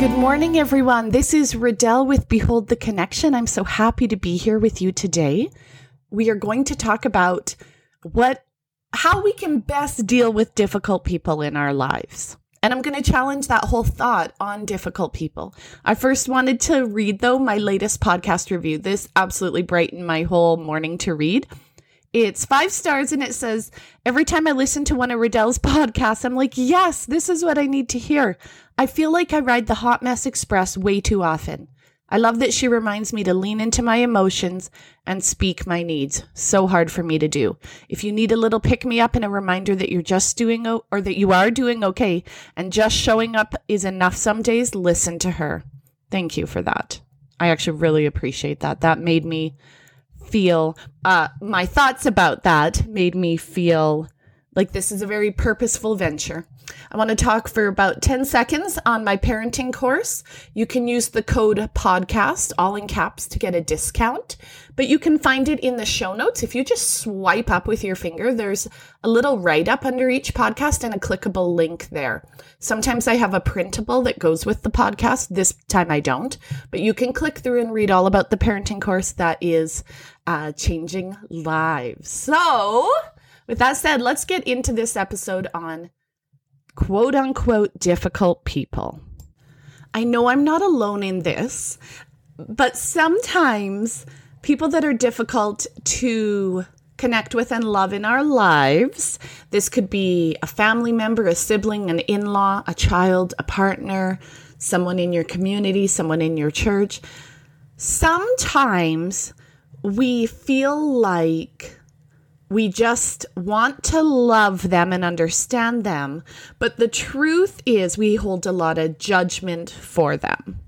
Good morning, everyone. This is Riddell with Behold the Connection. I'm so happy to be here with you today. We are going to talk about what how we can best deal with difficult people in our lives. And I'm going to challenge that whole thought on difficult people. I first wanted to read, though, my latest podcast review. This absolutely brightened my whole morning to read. It's five stars and it says, Every time I listen to one of Riddell's podcasts, I'm like, yes, this is what I need to hear. I feel like I ride the Hot Mess Express way too often. I love that she reminds me to lean into my emotions and speak my needs. So hard for me to do. If you need a little pick me up and a reminder that you're just doing o- or that you are doing okay and just showing up is enough some days, listen to her. Thank you for that. I actually really appreciate that. That made me feel uh my thoughts about that made me feel like this is a very purposeful venture. I want to talk for about 10 seconds on my parenting course. You can use the code podcast, all in caps, to get a discount, but you can find it in the show notes. If you just swipe up with your finger, there's a little write up under each podcast and a clickable link there. Sometimes I have a printable that goes with the podcast. This time I don't, but you can click through and read all about the parenting course that is uh, changing lives. So, with that said, let's get into this episode on quote unquote difficult people. I know I'm not alone in this, but sometimes people that are difficult to connect with and love in our lives, this could be a family member, a sibling, an in law, a child, a partner, someone in your community, someone in your church. Sometimes we feel like we just want to love them and understand them. But the truth is, we hold a lot of judgment for them.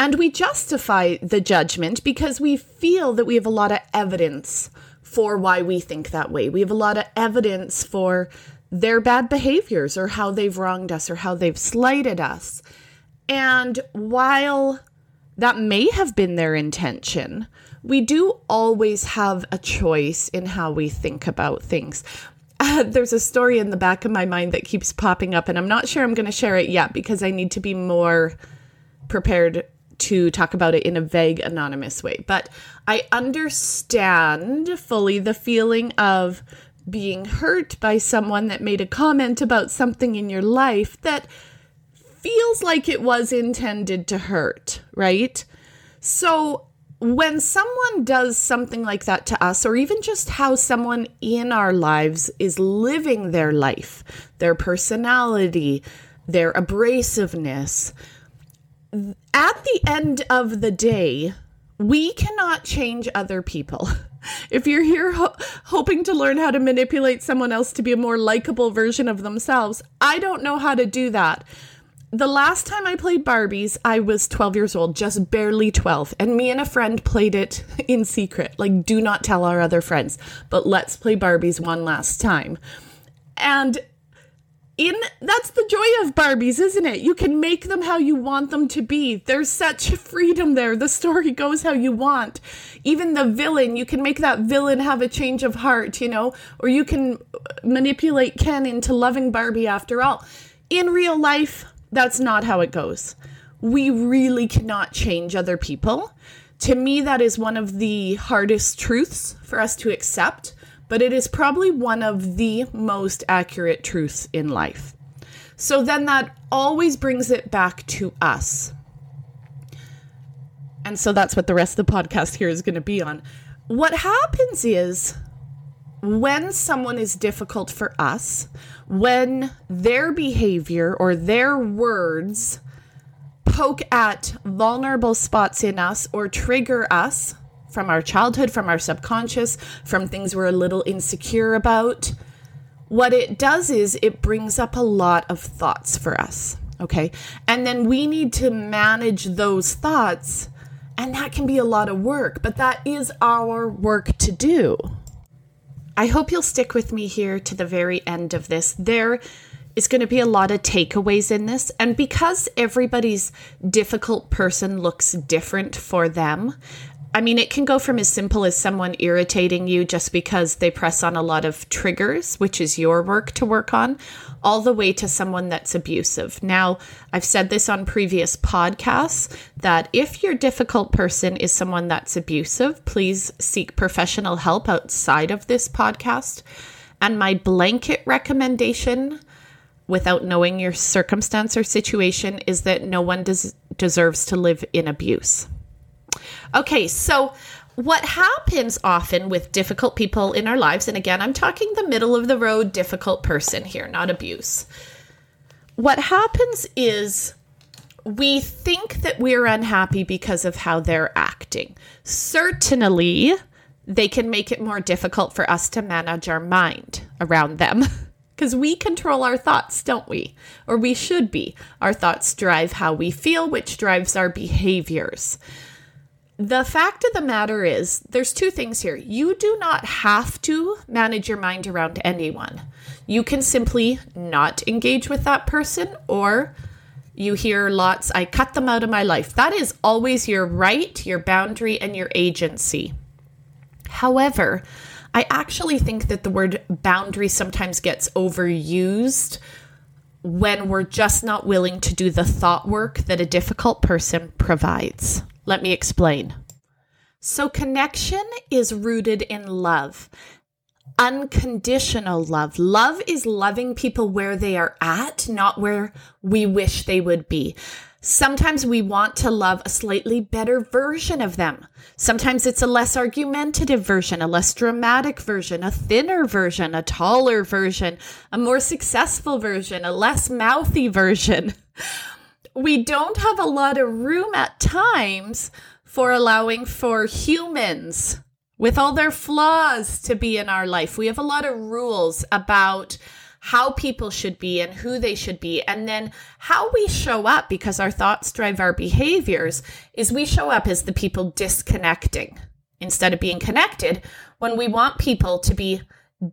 And we justify the judgment because we feel that we have a lot of evidence for why we think that way. We have a lot of evidence for their bad behaviors or how they've wronged us or how they've slighted us. And while that may have been their intention, we do always have a choice in how we think about things. Uh, there's a story in the back of my mind that keeps popping up, and I'm not sure I'm going to share it yet because I need to be more prepared to talk about it in a vague, anonymous way. But I understand fully the feeling of being hurt by someone that made a comment about something in your life that feels like it was intended to hurt, right? So when someone does something like that to us, or even just how someone in our lives is living their life, their personality, their abrasiveness, at the end of the day, we cannot change other people. If you're here ho- hoping to learn how to manipulate someone else to be a more likable version of themselves, I don't know how to do that the last time I played Barbies, I was 12 years old, just barely 12. And me and a friend played it in secret. Like, do not tell our other friends, but let's play Barbies one last time. And in that's the joy of Barbies, isn't it? You can make them how you want them to be. There's such freedom there. The story goes how you want. Even the villain, you can make that villain have a change of heart, you know, or you can manipulate Ken into loving Barbie after all. In real life, that's not how it goes. We really cannot change other people. To me, that is one of the hardest truths for us to accept, but it is probably one of the most accurate truths in life. So then that always brings it back to us. And so that's what the rest of the podcast here is going to be on. What happens is when someone is difficult for us, when their behavior or their words poke at vulnerable spots in us or trigger us from our childhood, from our subconscious, from things we're a little insecure about, what it does is it brings up a lot of thoughts for us. Okay. And then we need to manage those thoughts. And that can be a lot of work, but that is our work to do. I hope you'll stick with me here to the very end of this. There is going to be a lot of takeaways in this. And because everybody's difficult person looks different for them, I mean, it can go from as simple as someone irritating you just because they press on a lot of triggers, which is your work to work on, all the way to someone that's abusive. Now, I've said this on previous podcasts that if your difficult person is someone that's abusive, please seek professional help outside of this podcast. And my blanket recommendation, without knowing your circumstance or situation, is that no one des- deserves to live in abuse. Okay, so what happens often with difficult people in our lives, and again, I'm talking the middle of the road difficult person here, not abuse. What happens is we think that we're unhappy because of how they're acting. Certainly, they can make it more difficult for us to manage our mind around them. Because we control our thoughts, don't we? Or we should be. Our thoughts drive how we feel, which drives our behaviors the fact of the matter is, there's two things here. You do not have to manage your mind around anyone. You can simply not engage with that person, or you hear lots, I cut them out of my life. That is always your right, your boundary, and your agency. However, I actually think that the word boundary sometimes gets overused when we're just not willing to do the thought work that a difficult person provides. Let me explain. So, connection is rooted in love, unconditional love. Love is loving people where they are at, not where we wish they would be. Sometimes we want to love a slightly better version of them. Sometimes it's a less argumentative version, a less dramatic version, a thinner version, a taller version, a more successful version, a less mouthy version. we don't have a lot of room at times for allowing for humans with all their flaws to be in our life. We have a lot of rules about how people should be and who they should be. And then how we show up, because our thoughts drive our behaviors, is we show up as the people disconnecting instead of being connected when we want people to be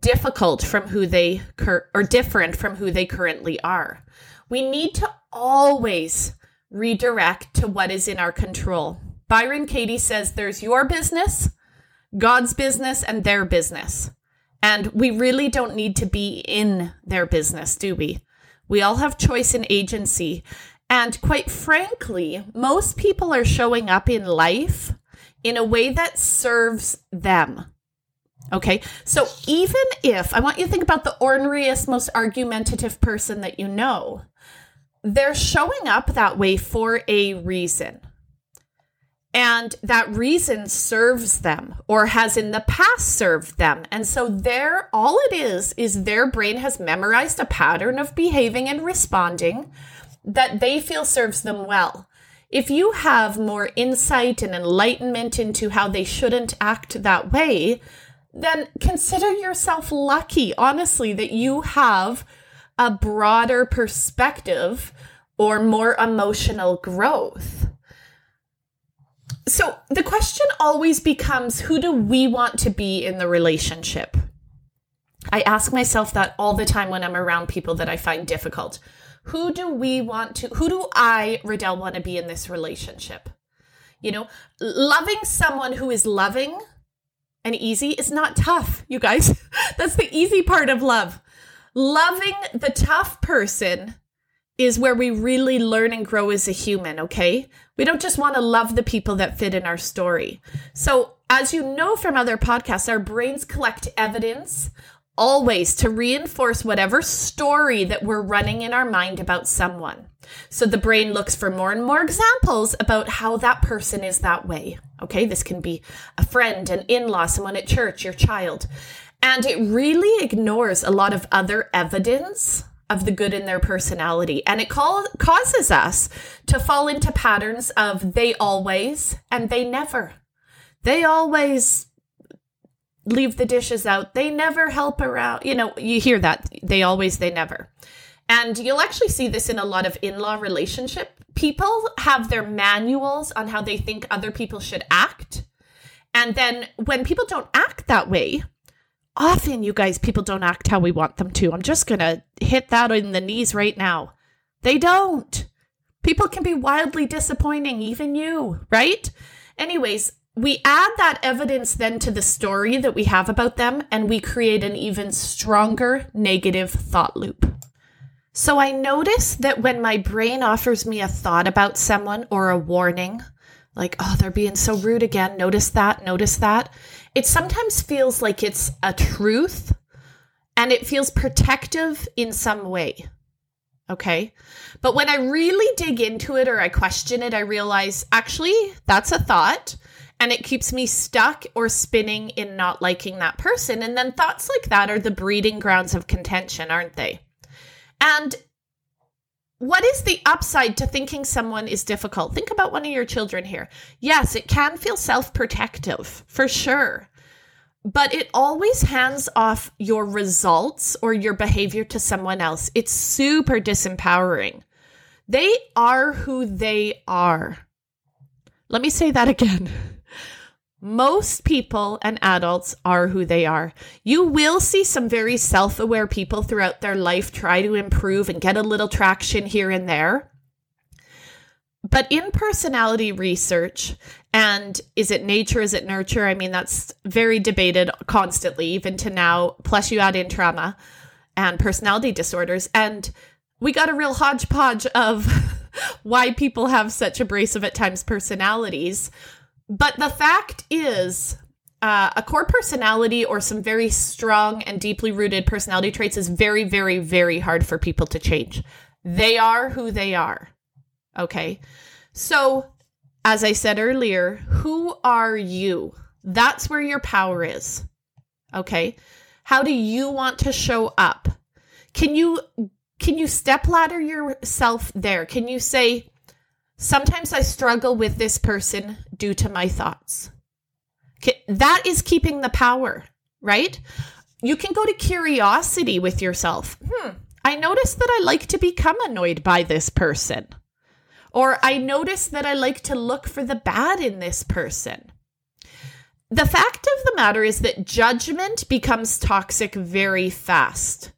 difficult from who they cur- or different from who they currently are. We need to always redirect to what is in our control. Byron Katie says there's your business, God's business, and their business. And we really don't need to be in their business, do we? We all have choice and agency. And quite frankly, most people are showing up in life in a way that serves them. Okay. So even if I want you to think about the orneriest, most argumentative person that you know, they're showing up that way for a reason. And that reason serves them or has in the past served them. And so there all it is is their brain has memorized a pattern of behaving and responding that they feel serves them well. If you have more insight and enlightenment into how they shouldn't act that way, then consider yourself lucky, honestly, that you have a broader perspective or more emotional growth. So the question always becomes who do we want to be in the relationship? I ask myself that all the time when I'm around people that I find difficult. Who do we want to, who do I, Riddell, want to be in this relationship? You know, loving someone who is loving and easy is not tough, you guys. That's the easy part of love. Loving the tough person is where we really learn and grow as a human, okay? We don't just want to love the people that fit in our story. So, as you know from other podcasts, our brains collect evidence always to reinforce whatever story that we're running in our mind about someone. So the brain looks for more and more examples about how that person is that way. Okay, this can be a friend, an in law, someone at church, your child. And it really ignores a lot of other evidence of the good in their personality. And it call, causes us to fall into patterns of they always and they never. They always leave the dishes out. They never help around. You know, you hear that. They always, they never. And you'll actually see this in a lot of in law relationship. People have their manuals on how they think other people should act. And then when people don't act that way, often you guys people don't act how we want them to. I'm just gonna hit that in the knees right now. They don't. People can be wildly disappointing even you right? Anyways we add that evidence then to the story that we have about them, and we create an even stronger negative thought loop. So I notice that when my brain offers me a thought about someone or a warning, like, oh, they're being so rude again, notice that, notice that, it sometimes feels like it's a truth and it feels protective in some way. Okay. But when I really dig into it or I question it, I realize actually that's a thought and it keeps me stuck or spinning in not liking that person. And then thoughts like that are the breeding grounds of contention, aren't they? And what is the upside to thinking someone is difficult? Think about one of your children here. Yes, it can feel self protective for sure, but it always hands off your results or your behavior to someone else. It's super disempowering. They are who they are. Let me say that again. Most people and adults are who they are. You will see some very self aware people throughout their life try to improve and get a little traction here and there. But in personality research, and is it nature, is it nurture? I mean, that's very debated constantly, even to now. Plus, you add in trauma and personality disorders. And we got a real hodgepodge of why people have such abrasive at times personalities but the fact is, uh, a core personality or some very strong and deeply rooted personality traits is very, very, very hard for people to change. They are who they are. Okay. So, as I said earlier, who are you? That's where your power is. Okay. How do you want to show up? Can you can you step ladder yourself there? Can you say, Sometimes I struggle with this person due to my thoughts. That is keeping the power, right? You can go to curiosity with yourself. Hmm, I notice that I like to become annoyed by this person. Or I notice that I like to look for the bad in this person. The fact of the matter is that judgment becomes toxic very fast.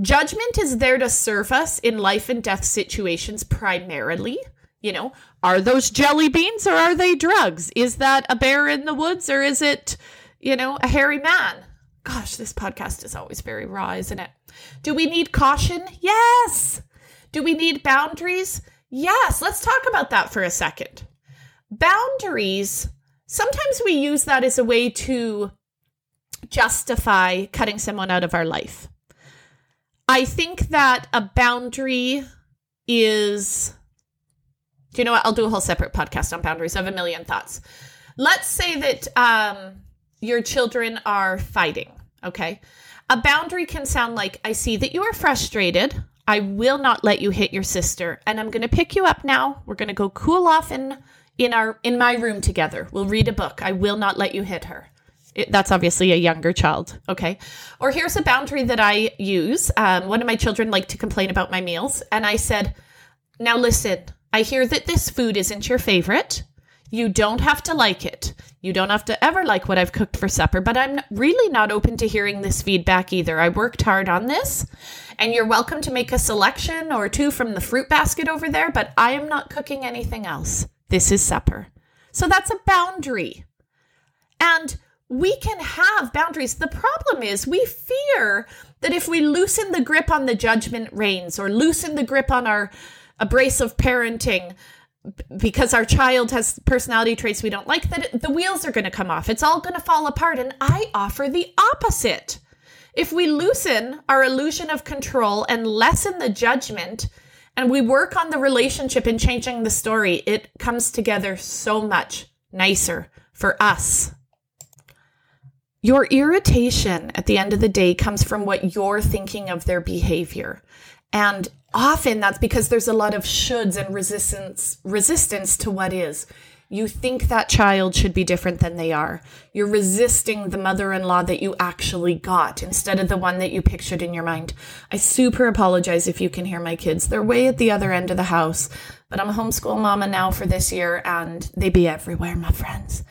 Judgment is there to serve us in life and death situations primarily. You know, are those jelly beans or are they drugs? Is that a bear in the woods or is it, you know, a hairy man? Gosh, this podcast is always very raw, isn't it? Do we need caution? Yes. Do we need boundaries? Yes. Let's talk about that for a second. Boundaries, sometimes we use that as a way to justify cutting someone out of our life. I think that a boundary is you know what? I'll do a whole separate podcast on boundaries. I have a million thoughts. Let's say that um, your children are fighting, okay? A boundary can sound like I see that you are frustrated. I will not let you hit your sister, and I'm going to pick you up now. We're going to go cool off in in our in my room together. We'll read a book. I will not let you hit her. It, that's obviously a younger child. Okay. Or here's a boundary that I use. Um, one of my children like to complain about my meals, and I said, "Now listen, I hear that this food isn't your favorite. You don't have to like it. You don't have to ever like what I've cooked for supper, but I'm really not open to hearing this feedback either. I worked hard on this, and you're welcome to make a selection or two from the fruit basket over there, but I am not cooking anything else. This is supper. So that's a boundary. And we can have boundaries. The problem is we fear that if we loosen the grip on the judgment reins or loosen the grip on our abrasive parenting. Because our child has personality traits we don't like that the wheels are going to come off. It's all going to fall apart and i offer the opposite. If we loosen our illusion of control and lessen the judgment and we work on the relationship and changing the story it comes together so much nicer for us. Your irritation at the end of the day comes from what you're thinking of their behavior. And often that's because there's a lot of shoulds and resistance resistance to what is. You think that child should be different than they are. You're resisting the mother-in-law that you actually got instead of the one that you pictured in your mind. I super apologize if you can hear my kids. They're way at the other end of the house, but I'm a homeschool mama now for this year and they be everywhere, my friends.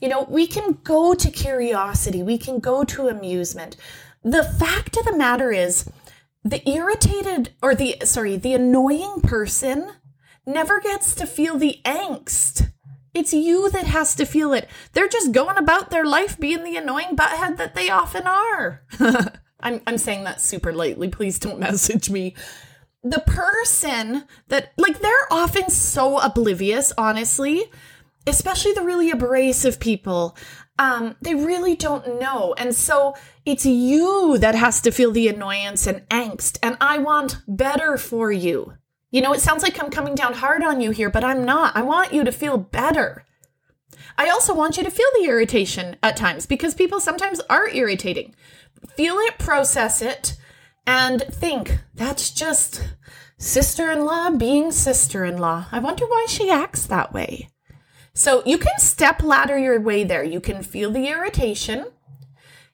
You know, we can go to curiosity, we can go to amusement. The fact of the matter is, the irritated or the sorry, the annoying person never gets to feel the angst It's you that has to feel it. They're just going about their life being the annoying butthead that they often are. I'm, I'm saying that super lightly. Please don't message me. The person that, like, they're often so oblivious, honestly, especially the really abrasive people. Um, they really don't know. And so it's you that has to feel the annoyance and angst. And I want better for you. You know, it sounds like I'm coming down hard on you here, but I'm not. I want you to feel better. I also want you to feel the irritation at times because people sometimes are irritating. Feel it, process it, and think that's just sister in law being sister in law. I wonder why she acts that way. So you can step ladder your way there. You can feel the irritation.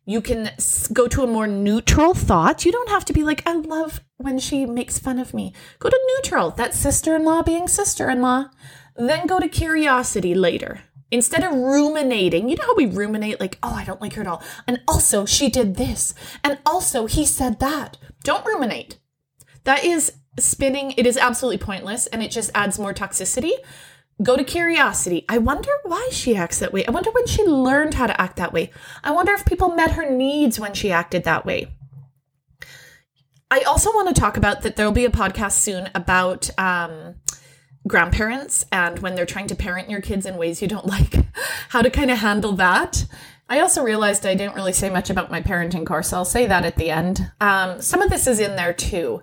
You can go to a more neutral thought. You don't have to be like, I love when she makes fun of me. Go to neutral. That's sister in law being sister in law. Then go to curiosity later. Instead of ruminating, you know how we ruminate, like, oh, I don't like her at all. And also, she did this. And also, he said that. Don't ruminate. That is spinning. It is absolutely pointless and it just adds more toxicity. Go to curiosity. I wonder why she acts that way. I wonder when she learned how to act that way. I wonder if people met her needs when she acted that way. I also want to talk about that there'll be a podcast soon about um, grandparents and when they're trying to parent your kids in ways you don't like, how to kind of handle that. I also realized I didn't really say much about my parenting course, so I'll say that at the end. Um, some of this is in there too.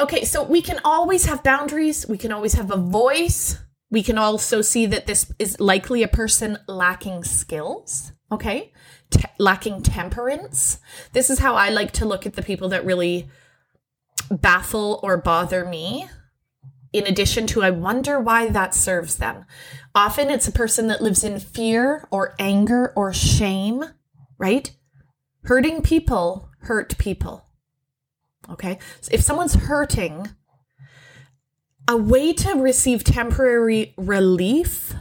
Okay, so we can always have boundaries. We can always have a voice. We can also see that this is likely a person lacking skills, okay? T- lacking temperance. This is how I like to look at the people that really baffle or bother me. In addition to, I wonder why that serves them. Often it's a person that lives in fear or anger or shame, right? Hurting people hurt people. Okay. So if someone's hurting, a way to receive temporary relief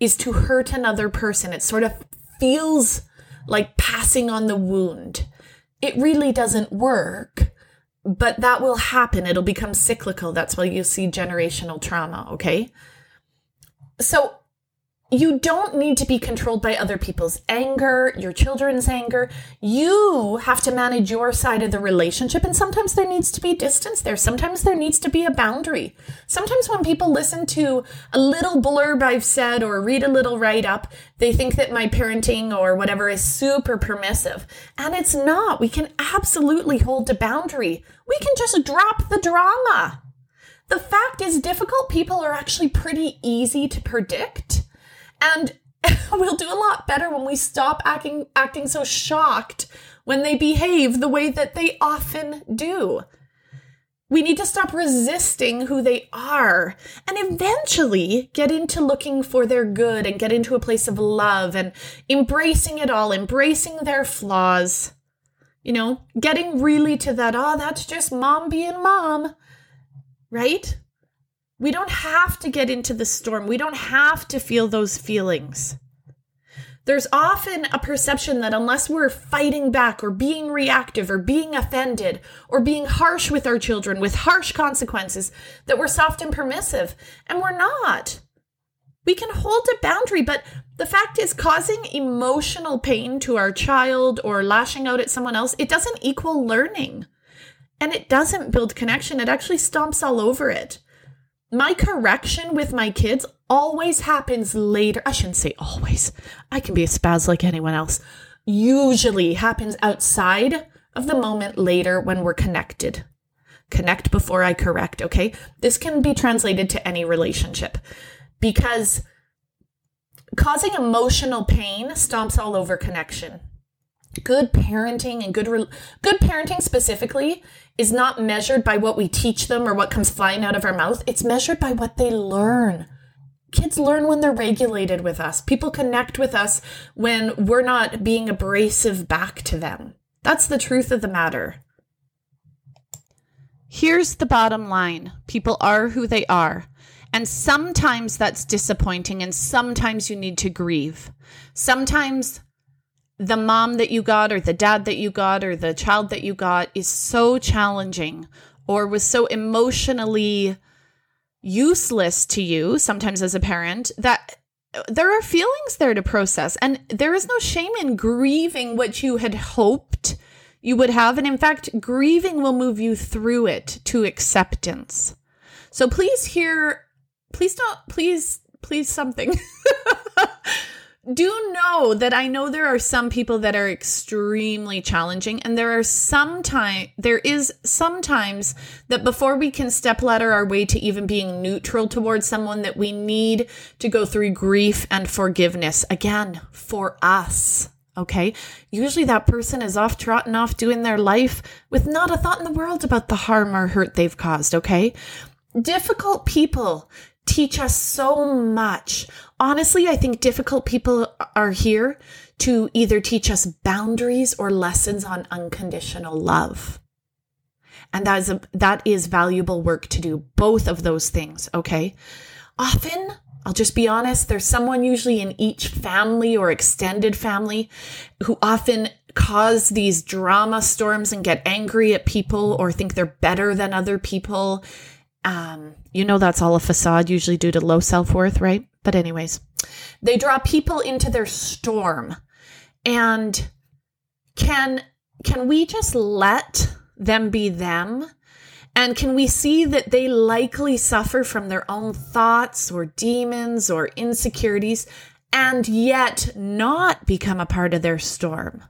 is to hurt another person. It sort of feels like passing on the wound. It really doesn't work, but that will happen. It'll become cyclical. That's why you see generational trauma. Okay. So you don't need to be controlled by other people's anger, your children's anger. You have to manage your side of the relationship. And sometimes there needs to be distance there. Sometimes there needs to be a boundary. Sometimes when people listen to a little blurb I've said or read a little write up, they think that my parenting or whatever is super permissive. And it's not. We can absolutely hold a boundary. We can just drop the drama. The fact is, difficult people are actually pretty easy to predict and we'll do a lot better when we stop acting acting so shocked when they behave the way that they often do. We need to stop resisting who they are and eventually get into looking for their good and get into a place of love and embracing it all, embracing their flaws. You know, getting really to that, oh, that's just mom being mom, right? We don't have to get into the storm. We don't have to feel those feelings. There's often a perception that unless we're fighting back or being reactive or being offended or being harsh with our children with harsh consequences, that we're soft and permissive. And we're not. We can hold a boundary, but the fact is, causing emotional pain to our child or lashing out at someone else, it doesn't equal learning. And it doesn't build connection. It actually stomps all over it my correction with my kids always happens later. I shouldn't say always. I can be a spaz like anyone else. Usually happens outside of the moment later when we're connected. Connect before I correct, okay? This can be translated to any relationship because causing emotional pain stomps all over connection good parenting and good re- good parenting specifically is not measured by what we teach them or what comes flying out of our mouth. It's measured by what they learn. Kids learn when they're regulated with us. People connect with us when we're not being abrasive back to them. That's the truth of the matter. Here's the bottom line. People are who they are. And sometimes that's disappointing and sometimes you need to grieve. Sometimes the mom that you got or the dad that you got or the child that you got is so challenging or was so emotionally useless to you, sometimes as a parent, that there are feelings there to process. And there is no shame in grieving what you had hoped you would have. And in fact, grieving will move you through it to acceptance. So please hear, please don't, please, please something. do know that I know there are some people that are extremely challenging, and there are sometimes there is sometimes that before we can step ladder our way to even being neutral towards someone, that we need to go through grief and forgiveness again for us. Okay. Usually that person is off trotting off doing their life with not a thought in the world about the harm or hurt they've caused. Okay. Difficult people teach us so much. Honestly, I think difficult people are here to either teach us boundaries or lessons on unconditional love. And that is a, that is valuable work to do both of those things, okay? Often, I'll just be honest, there's someone usually in each family or extended family who often cause these drama storms and get angry at people or think they're better than other people um, you know, that's all a facade, usually due to low self worth, right? But, anyways, they draw people into their storm. And can can we just let them be them? And can we see that they likely suffer from their own thoughts or demons or insecurities and yet not become a part of their storm?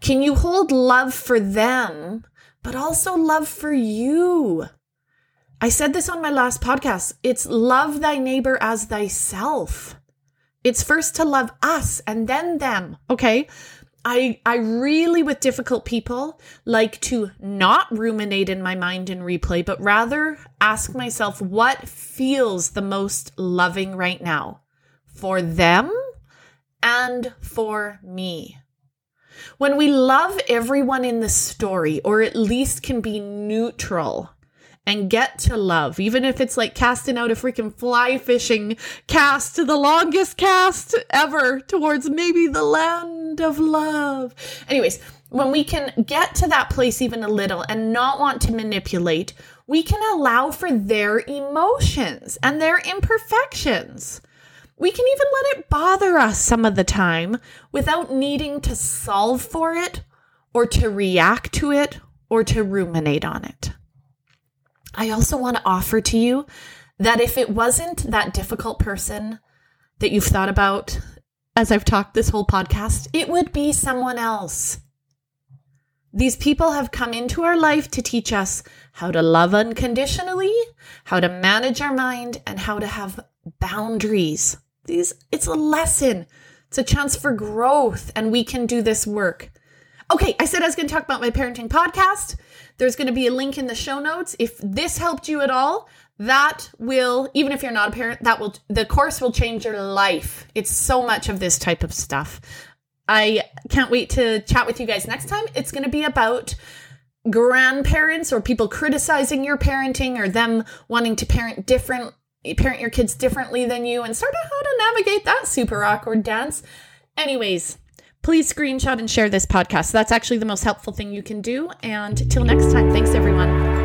Can you hold love for them, but also love for you? I said this on my last podcast. It's love thy neighbor as thyself. It's first to love us and then them. Okay. I, I really, with difficult people, like to not ruminate in my mind and replay, but rather ask myself what feels the most loving right now for them and for me. When we love everyone in the story, or at least can be neutral and get to love, even if it's like casting out a freaking fly fishing cast to the longest cast ever towards maybe the land of love. Anyways, when we can get to that place even a little and not want to manipulate, we can allow for their emotions and their imperfections. We can even let it bother us some of the time without needing to solve for it or to react to it or to ruminate on it. I also want to offer to you that if it wasn't that difficult person that you've thought about as I've talked this whole podcast, it would be someone else. These people have come into our life to teach us how to love unconditionally, how to manage our mind, and how to have boundaries. These it's a lesson. It's a chance for growth, and we can do this work. Okay, I said I was going to talk about my parenting podcast. There's going to be a link in the show notes. If this helped you at all, that will, even if you're not a parent, that will, the course will change your life. It's so much of this type of stuff. I can't wait to chat with you guys next time. It's going to be about grandparents or people criticizing your parenting or them wanting to parent different parent your kids differently than you and sort of how to navigate that super awkward dance. Anyways, please screenshot and share this podcast. That's actually the most helpful thing you can do. And till next time, thanks everyone.